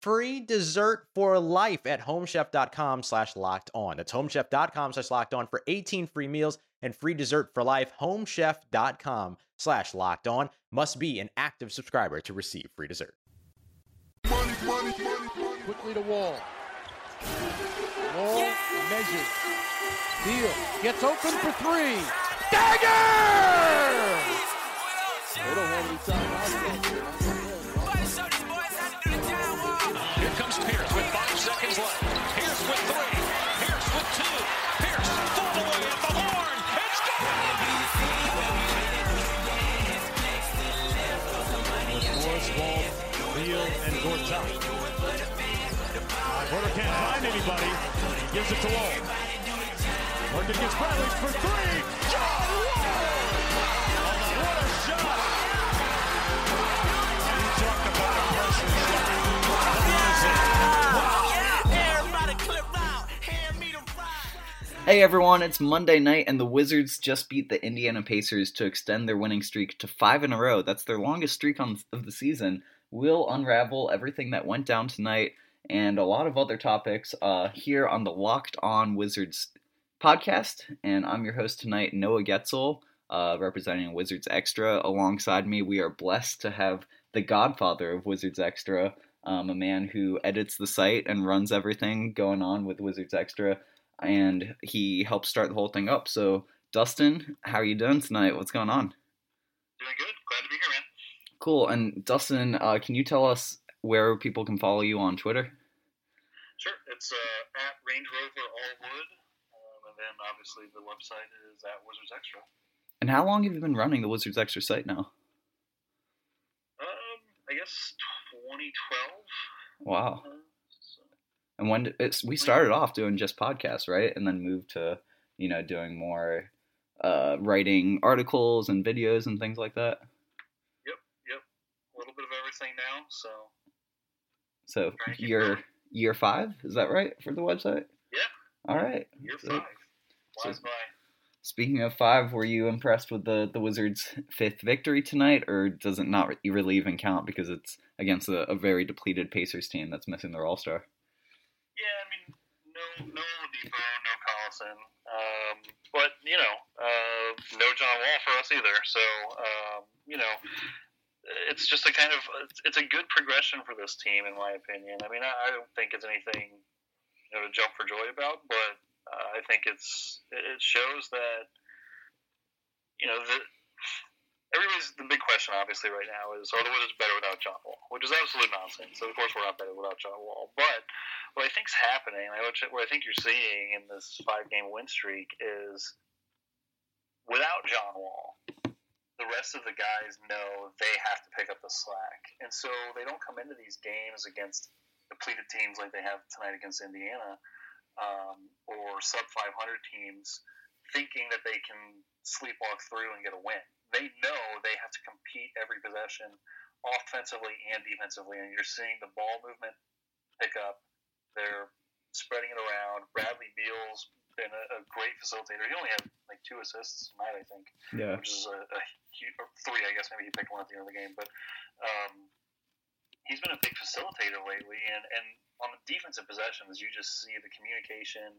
free dessert for life at homechef.com slash locked on. That's homechef.com slash locked on for 18 free meals and free dessert for life. Homechef.com slash locked on must be an active subscriber to receive free dessert. Money, money, money, Quickly to Wall. Wall yeah! measures. Deal. Gets open for three. Dagger! Gives it to Wall. Morgan gets Bradley for three. John Wall! What a shot! You talk about a shot. Hey everyone, it's Monday night, and the Wizards just beat the Indiana Pacers to extend their winning streak to five in a row. That's their longest streak on, of the season. We'll unravel everything that went down tonight and a lot of other topics uh, here on the Locked On Wizards podcast. And I'm your host tonight, Noah Goetzel, uh, representing Wizards Extra. Alongside me, we are blessed to have the godfather of Wizards Extra, um, a man who edits the site and runs everything going on with Wizards Extra and he helped start the whole thing up. So, Dustin, how are you doing tonight? What's going on? Doing good. Glad to be here, man. Cool. And Dustin, uh, can you tell us where people can follow you on Twitter? Sure. It's uh, at Range Rover Alwood, um, and then obviously the website is at Wizards Extra. And how long have you been running the Wizards Extra site now? Um, I guess 2012. Wow. Uh, and when it's, we started off doing just podcasts, right, and then moved to you know doing more uh, writing articles and videos and things like that. Yep, yep, a little bit of everything now. So. So year year five is that right for the website? Yeah. All right. Year so, five. Flies so, by. Speaking of five, were you impressed with the, the Wizards' fifth victory tonight, or does it not really even count because it's against a, a very depleted Pacers team that's missing their All Star? Yeah, I mean, no, no Oladipo, no Collison, um, but you know, uh, no John Wall for us either. So um, you know, it's just a kind of it's a good progression for this team, in my opinion. I mean, I, don't think it's anything you know to jump for joy about, but uh, I think it's it shows that you know that everybody's the big question obviously right now is the Wizards better without John Wall, which is absolute nonsense. So of course we're not better without John Wall, but what I think's happening, what I think you're seeing in this five game win streak is without John Wall, the rest of the guys know they have to pick up the slack. And so they don't come into these games against depleted teams like they have tonight against Indiana um, or sub 500 teams thinking that they can sleepwalk through and get a win. They know they have to compete every possession offensively and defensively, and you're seeing the ball movement pick up they're spreading it around. Bradley Beal's been a, a great facilitator. He only had like two assists tonight, I think, Yeah. which is a, a huge, or three, I guess. Maybe he picked one at the end of the game, but um, he's been a big facilitator lately. And, and on the defensive possessions, you just see the communication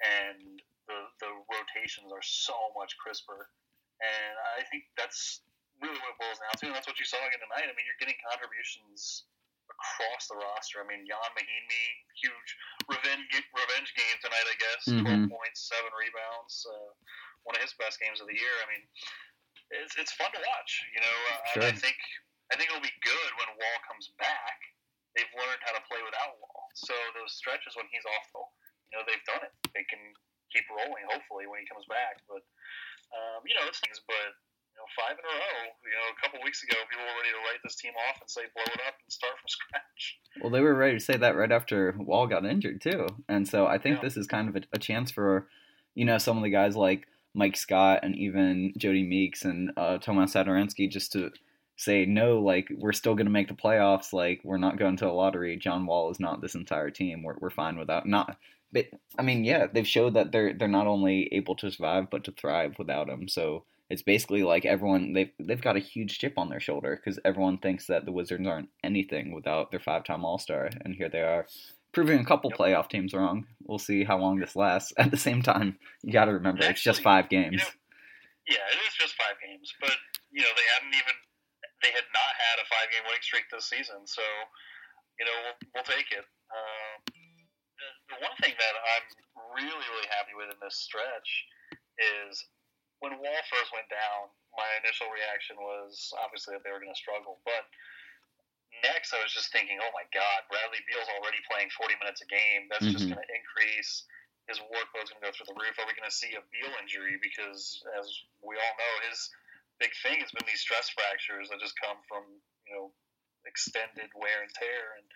and the the rotations are so much crisper. And I think that's really what it boils down to, and that's what you saw again tonight. I mean, you're getting contributions across the roster. I mean, Jan Mahinmi, huge revenge revenge game tonight, I guess. Mhm. Twelve points, seven rebounds, uh, one of his best games of the year. I mean, it's it's fun to watch. You know, uh, and I Sure. think I think it'll be good when Wall comes back. They've learned how to play without Wall. So those stretches when he's off, the, you know, they've done it. They can keep rolling. Hopefully, when he comes back, but um, you know, it's things. But five in a row. You know, a couple weeks ago, people were ready to write this team off and say blow it up and start from scratch. Well, they were ready to say that right after Wall got injured too, and so I think Yeah. this is kind of a, a chance for, you know, some of the guys like Mike Scott and even Jodie Meeks and uh, Tomas Satoransky just to say no, like we're still going to make the playoffs, like we're not going to a lottery. John Wall is not this entire team. We're we're fine without not. But I mean, yeah, they've showed that they're they're not only able to survive but to thrive without him. So it's basically like everyone they've they've got a huge chip on their shoulder because everyone thinks that the Wizards aren't anything without their five time All Star, and here they are, proving a couple Yep. playoff teams wrong. We'll see how long this lasts. At the same time, you got to remember it's just five games. You know, yeah, it is just five games, but you know they hadn't even they had not had a five game winning streak this season, so you know we'll, we'll take it. Um, the, the one thing that I'm really really happy with in this stretch is when Wall first went down. My initial reaction was obviously that they were going to struggle, but next I was just thinking, oh my God, Bradley Beal's already playing 40 minutes a game. That's just Mhm. going to increase his workload's going to go through the roof. Are we going to see a Beal injury? Because as we all know, his big thing has been these stress fractures that just come from you know extended wear and tear, and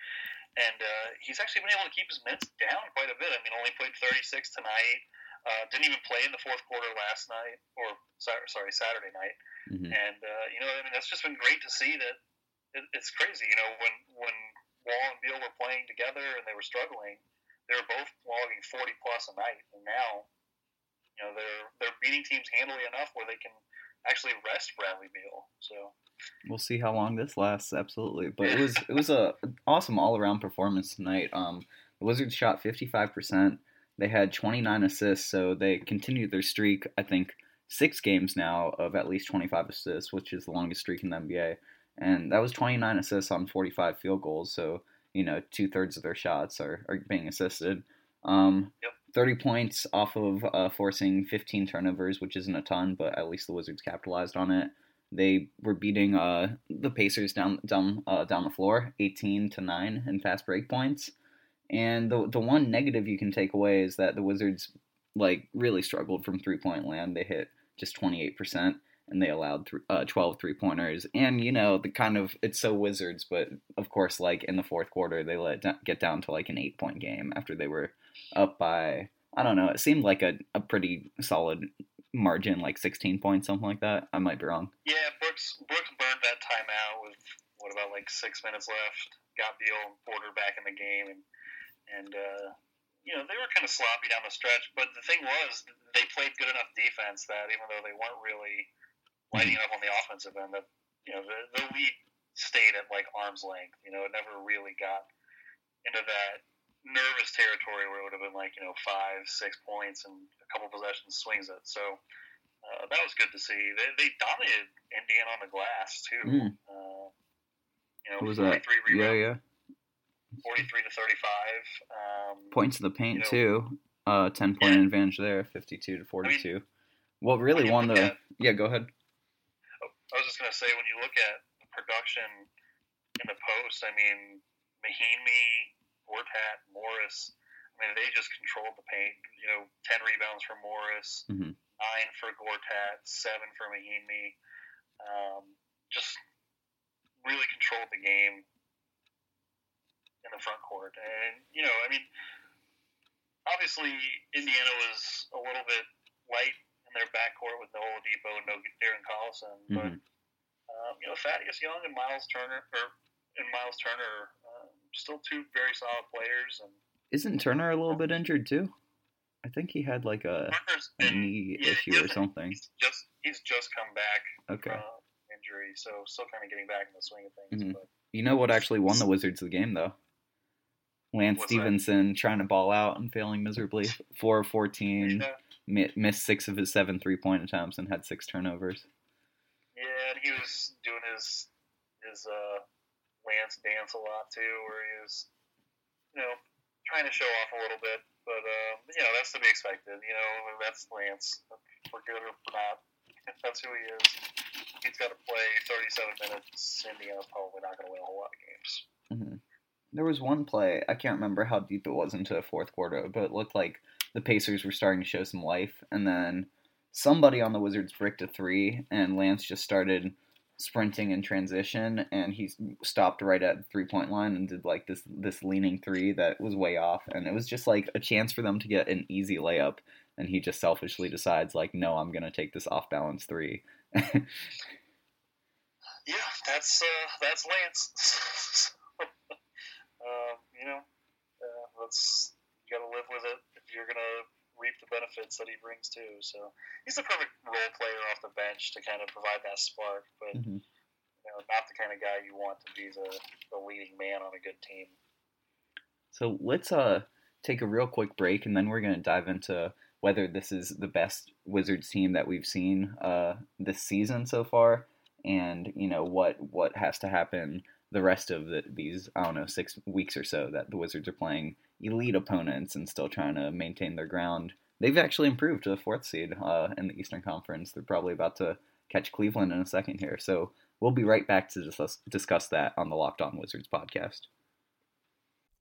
and uh, he's actually been able to keep his minutes down quite a bit. I mean, only played 36 tonight. Uh, didn't even play in the fourth quarter last night, or sorry, sorry Saturday night. Mhm. And uh, you know, I mean, that's just been great to see. That it, it's crazy. You know, when when Wall and Beal were playing together and they were struggling, they were both logging 40 plus a night, and now, you know, they're they're beating teams handily enough where they can actually rest Bradley Beal. So We'll see how long this lasts. Absolutely, but it was it was a awesome all around performance tonight. Um, the Wizards shot fifty five percent. They had twenty nine assists, so they continued their streak. I think six games now of at least twenty five assists, which is the longest streak in the NBA. And that was twenty nine assists on forty five field goals. So you know two thirds of their shots are, are being assisted. Um, Yep. 30 points off of uh, forcing 15 turnovers, which isn't a ton, but at least the Wizards capitalized on it. They were beating uh, the Pacers down down uh, down the floor, 18 to nine in fast break points. And the the one negative you can take away is that the Wizards like really struggled from three point land. They hit just 28 percent, and they allowed th- uh, 12 three pointers. And you know the kind of it's so Wizards, but of course like in the fourth quarter they let it get down to like an eight point game after they were up by I don't know. It seemed like a, a pretty solid margin, like 16 points, something like that. I might be wrong. yeah, Brooks Brooks burned that timeout with what about like six minutes left. Got Beal and Porter back in the game, and and uh, you know they were kind of sloppy down the stretch. But the thing was, they played good enough defense that even though they weren't really lighting up on the offensive end, that you know the, the lead stayed at like arm's length. You know, it never really got into that nervous territory where it would have been like you know five, six points and a couple possessions swings it. So uh, that was good to see. They, they dominated Indiana on the glass too. Mm. Uh, you know, What was 43 that? rebounds, Yeah, yeah. 43 to 35. Um, Points in the paint you know- too. Uh, 10 point Yeah. advantage there, 52 to 42. what really won the? at- yeah, go ahead. I was just gonna say when you look at the production in the post, I mean, Mahinmi, Gortat, Morris. I mean, they just controlled the paint. You know, ten rebounds for Morris, Mhm. nine for Gortat, seven for Mahinmi. Um, just really controlled the game front court, and you know, I mean, obviously Indiana was a little bit light in their backcourt with no Oladipo and no Darren Collison, but Mhm. um, you know, Thaddeus Young and Myles Turner, or and Myles Turner, um, still two very solid players, and Isn't Turner a little bit injured too? I think he had like a, a knee yeah, issue or something. He's just he's just come back Okay. from injury, so still kind of getting back in the swing of things. Mhm. But You know what actually won the Wizards the game though? Lance What's that? Stephenson trying to ball out and failing miserably. Four of fourteen, yeah, missed six of his seven three point attempts and had six turnovers. yeah, and he was doing his his uh, Lance dance a lot too, where he was, you know, trying to show off a little bit. But uh, you know, that's to be expected. You know, that's Lance. For good or for not, that's who he is. He's got to play 37 minutes. Indiana's probably not going to win a whole lot of games. There was one play I can't remember how deep it was into the fourth quarter, but it looked like the Pacers were starting to show some life, and then somebody on the Wizards bricked a three, and Lance just started sprinting in transition, and he stopped right at the three point line and did like this this leaning three that was way off, and it was just like a chance for them to get an easy layup, and he just selfishly decides like, no, I'm gonna take this off balance three. Yeah, that's uh, that's Lance. you know, uh, that's you got to live with it if you're gonna reap the benefits that he brings too. So he's the perfect role player off the bench to kind of provide that spark, but Mhm. you know, not the kind of guy you want to be the, the leading man on a good team. So let's uh take a real quick break, and then we're gonna dive into whether this is the best Wizards team that we've seen uh, this season so far, and you know what what has to happen the rest of the, these I don't know six weeks or so that the Wizards are playing elite opponents and still trying to maintain their ground. They've actually improved to the fourth seed uh, in the Eastern Conference. They're probably about to catch Cleveland in a second here. So we'll be right back to discuss, discuss that on the Locked On Wizards podcast.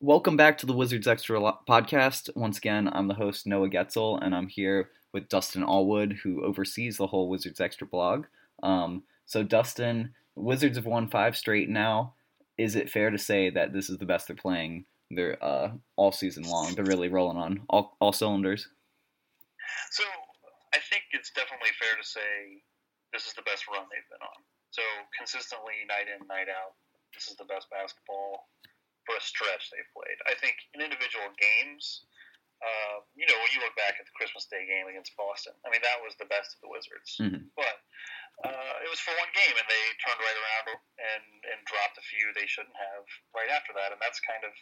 Welcome back to the Wizards Extra podcast. Once again, I'm the host, Noah Goetzel, and I'm here with Dustin Alwood, who oversees the whole Wizards Extra blog. Um, so, Dustin, Wizards have won five straight now. Is it fair to say that this is the best they're playing? They're uh, all season long. They're really rolling on all, all cylinders. So I think it's definitely fair to say this is the best run they've been on. So consistently, night in, night out, this is the best basketball for a stretch they've played. I think in individual games, uh, you know, when you look back at the Christmas Day game against Boston, I mean, that was the best of the Wizards. Mhm. But uh, it was for one game, and they turned right around and and dropped a few they shouldn't have right after that, and that's kind of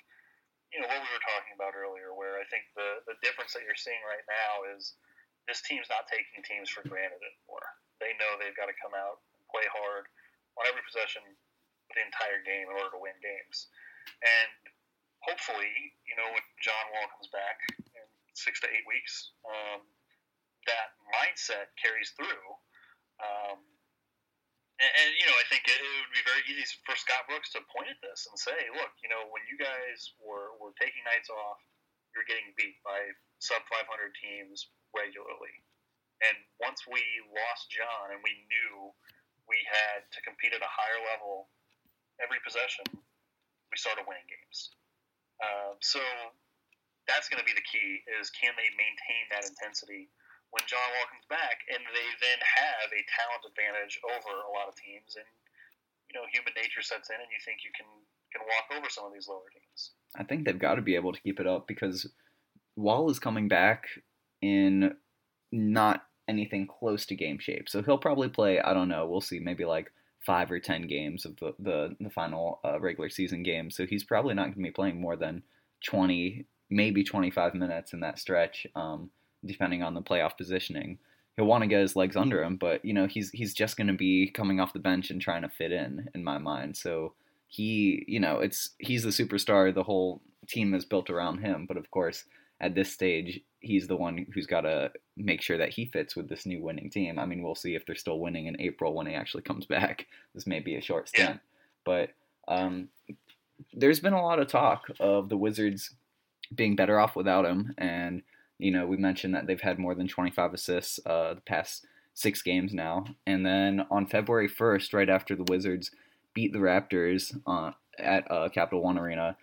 you know what we were talking about earlier, where I think the the difference that you're seeing right now is this team's not taking teams for granted anymore. They know they've got to come out and play hard on every possession the entire game in order to win games. And hopefully, you know, when John Wall comes back in six to eight weeks, um, that mindset carries through. Um, and, and, you know, I think it, it would be very easy for Scott Brooks to point at this and say, look, you know, when you guys were, were taking nights off, you're getting beat by sub 500 teams regularly. And once we lost John and we knew we had to compete at a higher level every possession, we started winning games. Um, so that's going to be the key: is can they maintain that intensity when John Wall comes back, and they then have a talent advantage over a lot of teams, and you know human nature sets in, and you think you can can walk over some of these lower teams. I think they've got to be able to keep it up because Wall is coming back in not anything close to game shape. So he'll probably play, I don't know, we'll see, maybe like five or ten games of the, the, the final uh, regular season game. So he's probably not going to be playing more than 20, maybe 25 minutes in that stretch, um, depending on the playoff positioning. He'll want to get his legs under him, but you know he's he's just going to be coming off the bench and trying to fit in, in my mind. So he, you know, it's he's the superstar. The whole team is built around him, but of course, at this stage, he's the one who's got to make sure that he fits with this new winning team. I mean, we'll see if they're still winning in April when he actually comes back. This may be a short stint, but um, there's been a lot of talk of the Wizards being better off without him, and you know we mentioned that they've had more than 25 assists uh, the past six games now, and then on February 1st, right after the Wizards beat the Raptors uh, at uh, Capital One Arena,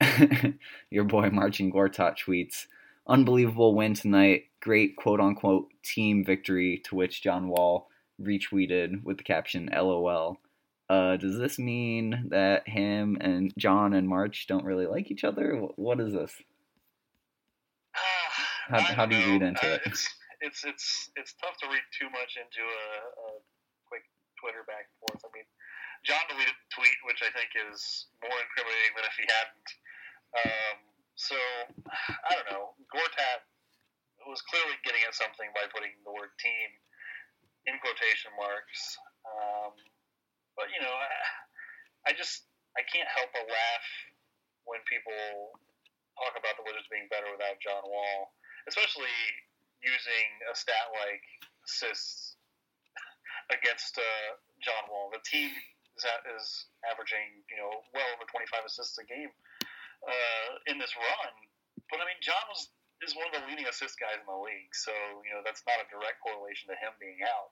your boy Marcin Gortat tweets, "Unbelievable win tonight, great quote unquote team victory." To which John Wall retweeted with the caption "LOL." Uh, does this mean that him and John and March don't really like each other? What is this? How, how do you read into uh, it? It's, it's it's it's tough to read too much into a, a quick Twitter back and forth. I mean, John deleted the tweet, which I think is more incriminating than if he hadn't. Um, so I don't know. Gortat was clearly getting at something by putting the word "team" in quotation marks. Um, but you know, I, I just I can't help but laugh when people talk about the Wizards being better without John Wall, especially using a stat like assists against uh, John Wall. The team is, is averaging you know well over 25 assists a game uh, in this run, but I mean John was is one of the leading assist guys in the league, so you know that's not a direct correlation to him being out.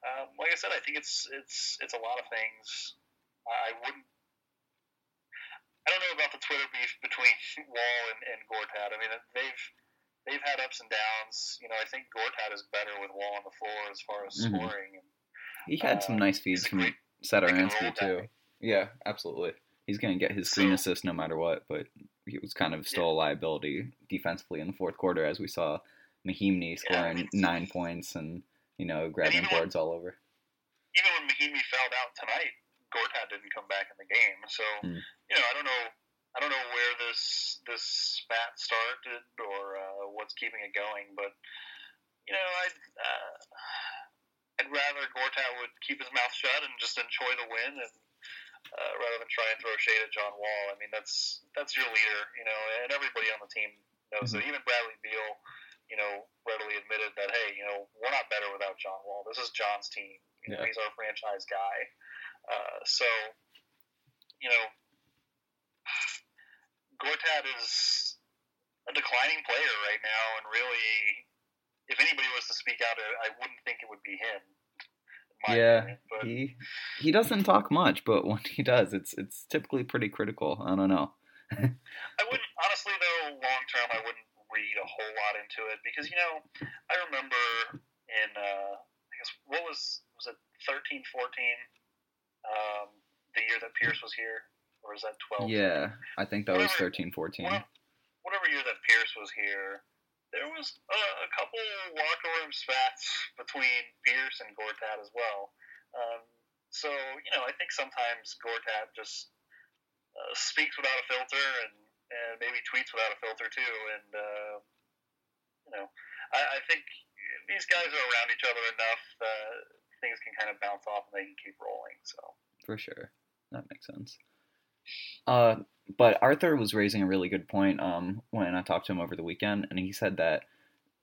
Um, like I said, I think it's it's it's a lot of things. I wouldn't. I don't know about the Twitter beef between Wall and, and Gortat. I mean, they've they've had ups and downs. You know, I think Gortat is better with Wall on the floor as far as Mhm. scoring. And, He had some uh, nice feeds from pick too. Yeah, absolutely. He's gonna get his screen assist no matter what, but he was kind of still a liability defensively in the fourth quarter, as we saw Mahinmi scoring mean- nine points and you know grabbing boards all over. even when Mahinmi fouled out tonight, Gortat didn't come back in the game. So Hmm. you know, I don't know. I don't know where this this spat started or uh, what's keeping it going, but you know, I'd uh, I'd rather Gortat would keep his mouth shut and just enjoy the win, and uh, rather than try and throw shade at John Wall. I mean, that's that's your leader, you know, and everybody on the team knows that. Even Bradley Beal, you know, readily admitted that, hey, you know, we're not better without John Wall. This is John's team. You know, Yeah. he's our franchise guy. Uh, so, you know, Gortat is a declining player right now, and really, if anybody was to speak out, I wouldn't think it would be him. Yeah, opinion. but he he doesn't talk much, but when he does, it's it's typically pretty critical. I don't know. I wouldn't honestly though. Long term, I wouldn't read a whole lot into it because you know I remember in uh, I guess what was was it 13, 14, um, the year that Pierce was here, or is that twelve? Yeah, I think that was Whatever. 13, 14. Whatever, whatever year that Pierce was here, there was a, a couple locker room spats between Pierce and Gortat as well. Um, so you know, I think sometimes Gortat just uh, speaks without a filter and, and maybe tweets without a filter too. And uh, you know, I, I think these guys are around each other enough that things can kind of bounce off and they can keep rolling. So For sure. That makes sense. Uh, but Arthur was raising a really good point um, when I talked to him over the weekend, and he said that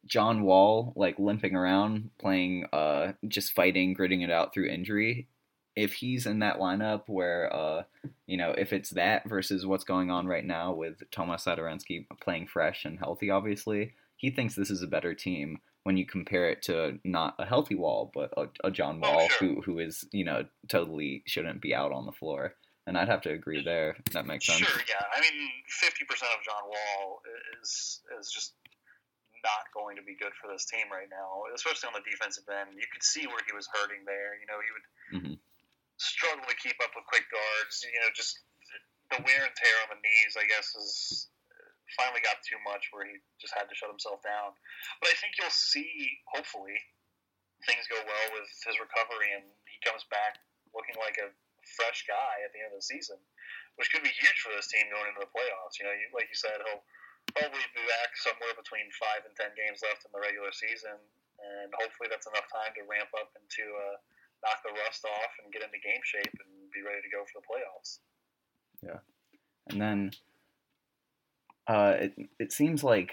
John Wall, like limping around, playing, uh, just fighting, gritting it out through injury, if he's in that lineup where, uh, you know, if it's that versus what's going on right now with Tomas Satoransky playing fresh and healthy, obviously, he thinks this is a better team when you compare it to not a healthy Wall, but a, a John Oh, Wall sure. who who is you know totally shouldn't be out on the floor. And I'd have to agree there. That makes sense. Sure, yeah. I mean, fifty percent of John Wall is is just not going to be good for this team right now, especially on the defensive end. You could see where he was hurting there. You know, he would Mhm. struggle to keep up with quick guards. You know, just the wear and tear on the knees, I guess, is finally got too much where he just had to shut himself down. But I think you'll see, hopefully, things go well with his recovery and he comes back looking like a fresh guy at the end of the season, which could be huge for this team going into the playoffs. You know, you, like you said, he'll probably be back somewhere between five and ten games left in the regular season, and hopefully that's enough time to ramp up and to uh, knock the rust off and get into game shape and be ready to go for the playoffs. Yeah, and then uh, it it seems like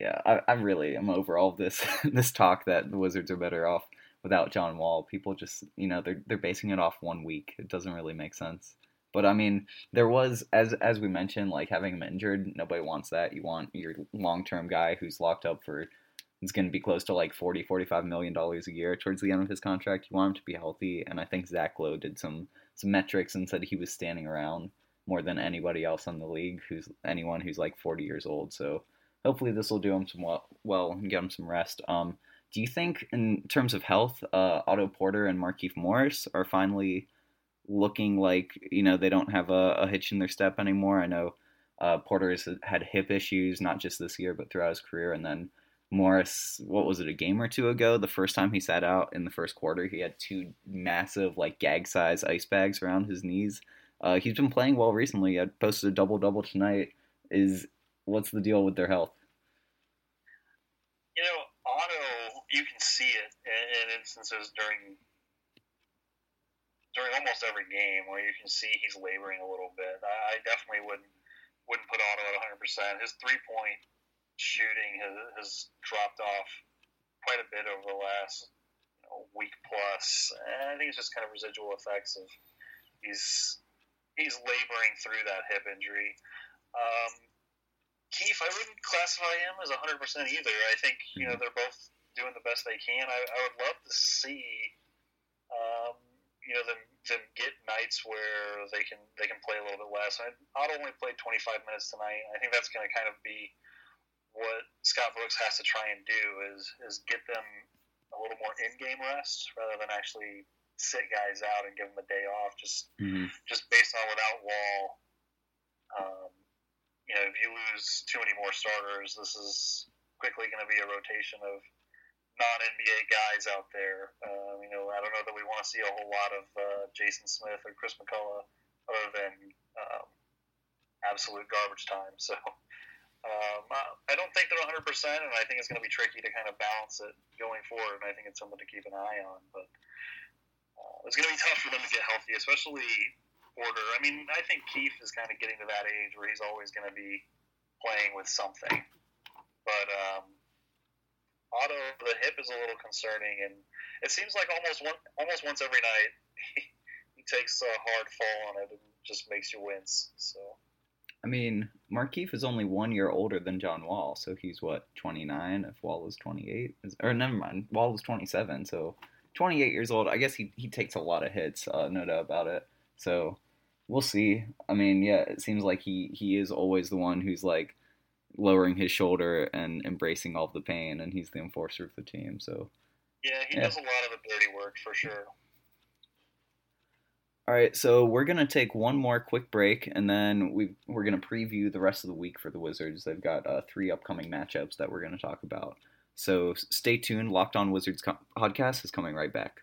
yeah, I, I really am over all this this talk that the Wizards are better off without John Wall. People just you know they're they're basing it off one week. It doesn't really make sense. But I mean, there was as as we mentioned, like having him injured, nobody wants that. You want your long term guy who's locked up for is going to be close to like 40 45 million dollars a year towards the end of his contract. You want him to be healthy, and I think Zach Lowe did some some metrics and said he was standing around more than anybody else in the league who's anyone who's like 40 years old. So hopefully this will do him some well, well and get him some rest. Um, do you think, in terms of health, uh, Otto Porter and Markieff Morris are finally looking like you know they don't have a, a hitch in their step anymore? I know uh, Porter has had hip issues not just this year but throughout his career, and then Morris, what was it, a game or two ago? The first time he sat out in the first quarter, he had two massive like gag size ice bags around his knees. Uh, he's been playing well recently. I posted a double double tonight. Is what's the deal with their health? You know, Otto, you can see it in, in instances during during almost every game where you can see he's laboring a little bit. I, I definitely wouldn't wouldn't put Otto at 100. percent His three point shooting has, has dropped off quite a bit over the last you know, week plus. And I think it's just kind of residual effects of he's he's laboring through that hip injury. Um, Keefe, I wouldn't classify him as 100% either. I think you know they're both doing the best they can. I, I would love to see um, you know them them get nights where they can they can play a little bit less. I, Otto only played 25 minutes tonight. I think that's going to kind of be what Scott Brooks has to try and do is is get them a little more in game rest rather than actually sit guys out and give them a day off. Just mm-hmm. just based on without Wall. Um, you know, if you lose too many more starters, this is quickly going to be a rotation of non NBA guys out there. Um, you know, I don't know that we want to see a whole lot of uh, Jason Smith or Chris McCullough other than um, absolute garbage time. So um, I don't think they're 100%, and I think it's going to be tricky to kind of balance it going forward, and I think it's something to keep an eye on. But uh, it's going to be tough for them to get healthy, especially Porter. I mean, I think Keefe is kind of getting to that age where he's always going to be playing with something. But um, Otto, the hip is a little concerning, and it seems like almost one, almost once every night he, he takes a hard fall on it and just makes you wince. So. I mean, Markieff is only one year older than John Wall, so he's what 29. If Wall is 28, or never mind, Wall is 27, so 28 years old. I guess he he takes a lot of hits, uh, no doubt about it. So we'll see. I mean, yeah, it seems like he he is always the one who's like lowering his shoulder and embracing all the pain, and he's the enforcer of the team. So yeah, he yeah. does a lot of the dirty work for sure. All right, so we're gonna take one more quick break, and then we we're gonna preview the rest of the week for the Wizards. They've got uh, three upcoming matchups that we're gonna talk about. So stay tuned. Locked On Wizards co- podcast is coming right back.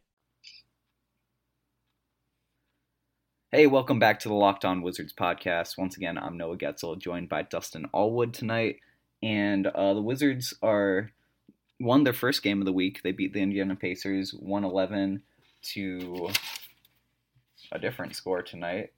Hey, welcome back to the Locked On Wizards podcast. Once again, I'm Noah Goetzel, joined by Dustin Alwood tonight. And uh, the Wizards are won their first game of the week. They beat the Indiana Pacers 111 to a different score tonight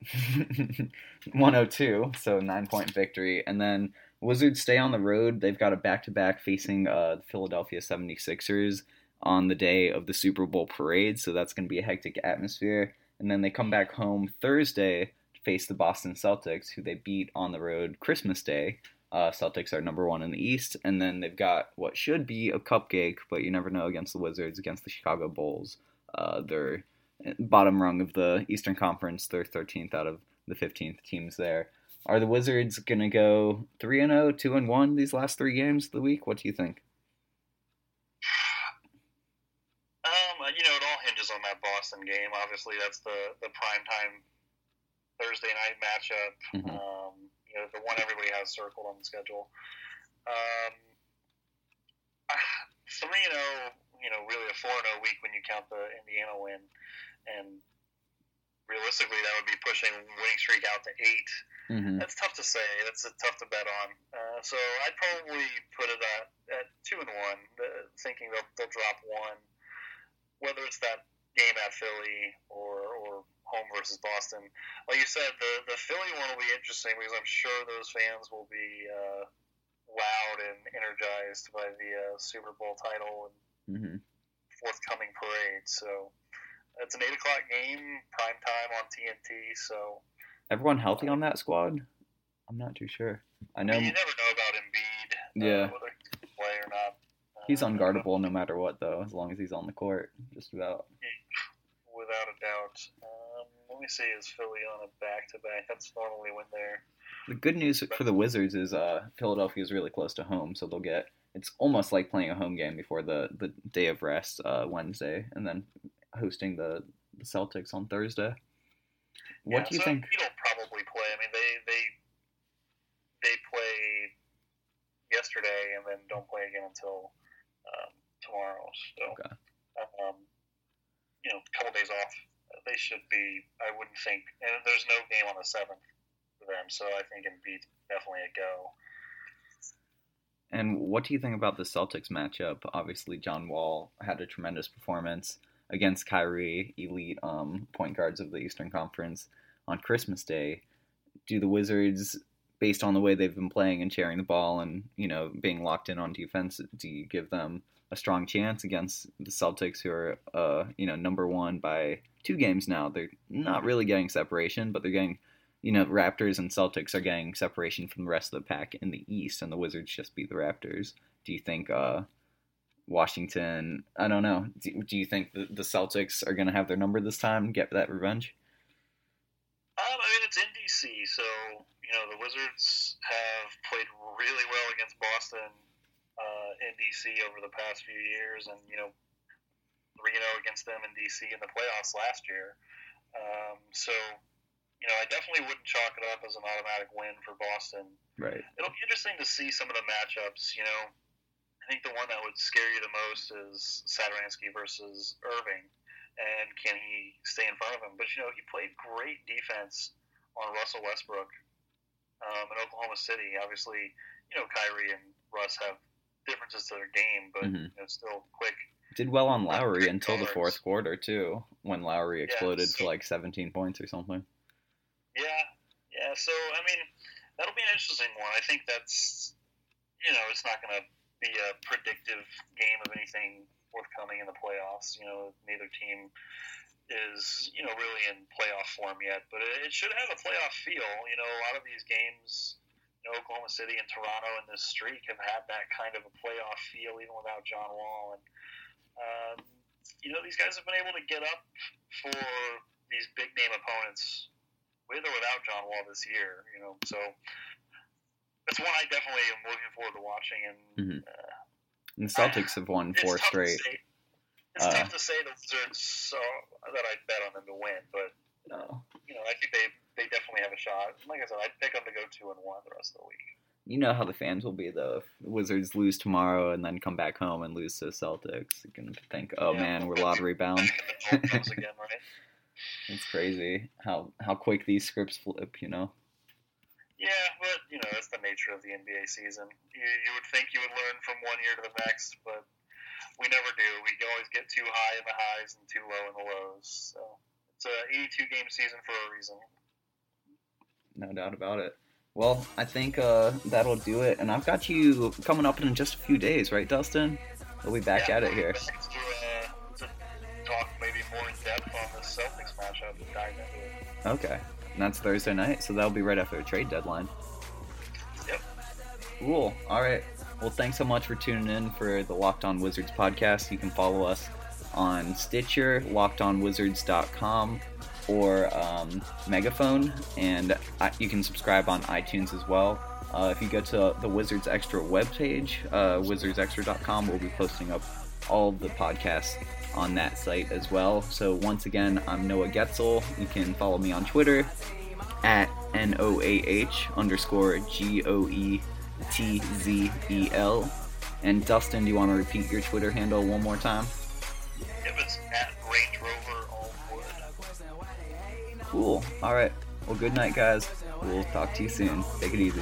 102, so nine point victory. And then Wizards stay on the road. They've got a back to back facing uh, the Philadelphia 76ers on the day of the Super Bowl parade, so that's going to be a hectic atmosphere and then they come back home Thursday to face the Boston Celtics, who they beat on the road Christmas Day. Uh, Celtics are number one in the East, and then they've got what should be a cupcake, but you never know against the Wizards, against the Chicago Bulls. Uh, they're bottom rung of the Eastern Conference. They're 13th out of the 15th teams there. Are the Wizards gonna go three and 0, 2 and one these last three games of the week? What do you think? on that Boston game. Obviously, that's the the prime time Thursday night matchup. Mm-hmm. Um, you know, the one everybody has circled on the schedule. Um, three and zero. You know, really a four and zero oh week when you count the Indiana win, and realistically, that would be pushing winning streak out to 8 Mm-hmm. That's tough to say. That's tough to bet on. Uh, so I'd probably put it at, at two and one, uh, thinking they'll, they'll drop one. Whether it's that game at Philly or, or home versus Boston, like you said, the the Philly one will be interesting because I'm sure those fans will be uh, loud and energized by the uh, Super Bowl title and Mm-hmm. forthcoming parade. So it's an eight o'clock game, prime time on TNT. So Everyone healthy on that squad? I'm not too sure. I know you never know about Embiid. Yeah. uh, whether he can play or not. He's unguardable no matter what, though, as long as he's on the court. Just about. Without a doubt. Um, let me see. Is Philly on a back to back? That's normally when they're. The good news for the Wizards is uh, Philadelphia is really close to home, so they'll get. It's almost like playing a home game before the, the day of rest uh, Wednesday, and then hosting the, the Celtics on Thursday. What yeah, do you so think? He'll probably play. I mean, they they they play yesterday and then don't play again until um, tomorrow. So, Okay. um, you know, a couple days off. They should be. I wouldn't think. And there's no game on the seventh for them, so I think Embiid's definitely a go. And what do you think about the Celtics matchup? Obviously, John Wall had a tremendous performance against Kyrie, elite um, point guards of the Eastern Conference on Christmas Day. Do the Wizards, based on the way they've been playing and sharing the ball and you know being locked in on defense, do you give them a strong chance against the Celtics, who are uh, you know number one by two games now? They're not really getting separation, but they're getting you know, Raptors and Celtics are getting separation from the rest of the pack in the East, and the Wizards just beat the Raptors. Do you think uh, Washington? I don't know. Do, do you think the, the Celtics are going to have their number this time and get that revenge? I mean, it's in DC, so you know the Wizards have played really well against Boston uh, in DC over the past few years, and you know, three zero against them in DC in the playoffs last year. Um, so, you know, I definitely wouldn't chalk it up as an automatic win for Boston. Right. It'll be interesting to see some of the matchups. You know, I think the one that would scare you the most is Satoransky versus Irving, and can he stay in front of him? But you know, he played great defense on Russell Westbrook um, in Oklahoma City. Obviously, you know, Kyrie and Russ have differences to their game, but Mhm. you know, still quick. Did well on Lowry until the fourth quarter too, when Lowry exploded Yes. for like 17 points or something. Yeah, yeah. So I mean, that'll be an interesting one. I think that's you know, it's not going to be a predictive game of anything forthcoming in the playoffs. You know, neither team is you know really in playoff form yet, but it, it should have a playoff feel. You know, a lot of these games. You know, Oklahoma City and Toronto in this streak have had that kind of a playoff feel even without John Wall. And, um, you know, these guys have been able to get up for these big name opponents with or without John Wall this year. You know, so that's one I definitely am looking forward to watching. And Mhm. uh, And the Celtics have won four straight. To say, it's Uh, tough to say the Wizards so, that I bet on them to win, but No. you know, I think they they definitely have a shot. Like I said, I'd pick them to go two and one the rest of the week. You know how the fans will be though. If the Wizards lose tomorrow and then come back home and lose to the Celtics, you can think, "Oh Yeah. man, we're lottery bound." Again, right? It's crazy how how quick these scripts flip. You know. Yeah, but you know that's the nature of the NBA season. You, you would think you would learn from one year to the next, but we never do. We always get too high in the highs and too low in the lows. So it's a 82 game season for a reason. No doubt about it. Well, I think uh, that'll do it. And I've got you coming up in just a few days, right, Dustin? We'll be back Yeah, at it here. To, uh, talk maybe more in depth on the Celtics matchup and dive into it. Okay. And that's Thursday night, so that'll be right after the trade deadline. Yep. Cool. All right. Well, thanks so much for tuning in for the Locked On Wizards podcast. You can follow us on Stitcher, lockedonwizards.com, or um, Megaphone, and I, you can subscribe on iTunes as well. Uh, if you go to the Wizards Extra webpage, uh, wizardsextra.com, we'll be posting up all the podcasts on that site as well. So once again, I'm Noah Goetzel. You can follow me on Twitter at N-O-A-H underscore G-O-E-T-Z-E-L. And Dustin, do you want to repeat your Twitter handle one more time? It was at Range Rover Alwood. Cool. All right. Well, good night, guys. We'll talk to you soon. Take it easy.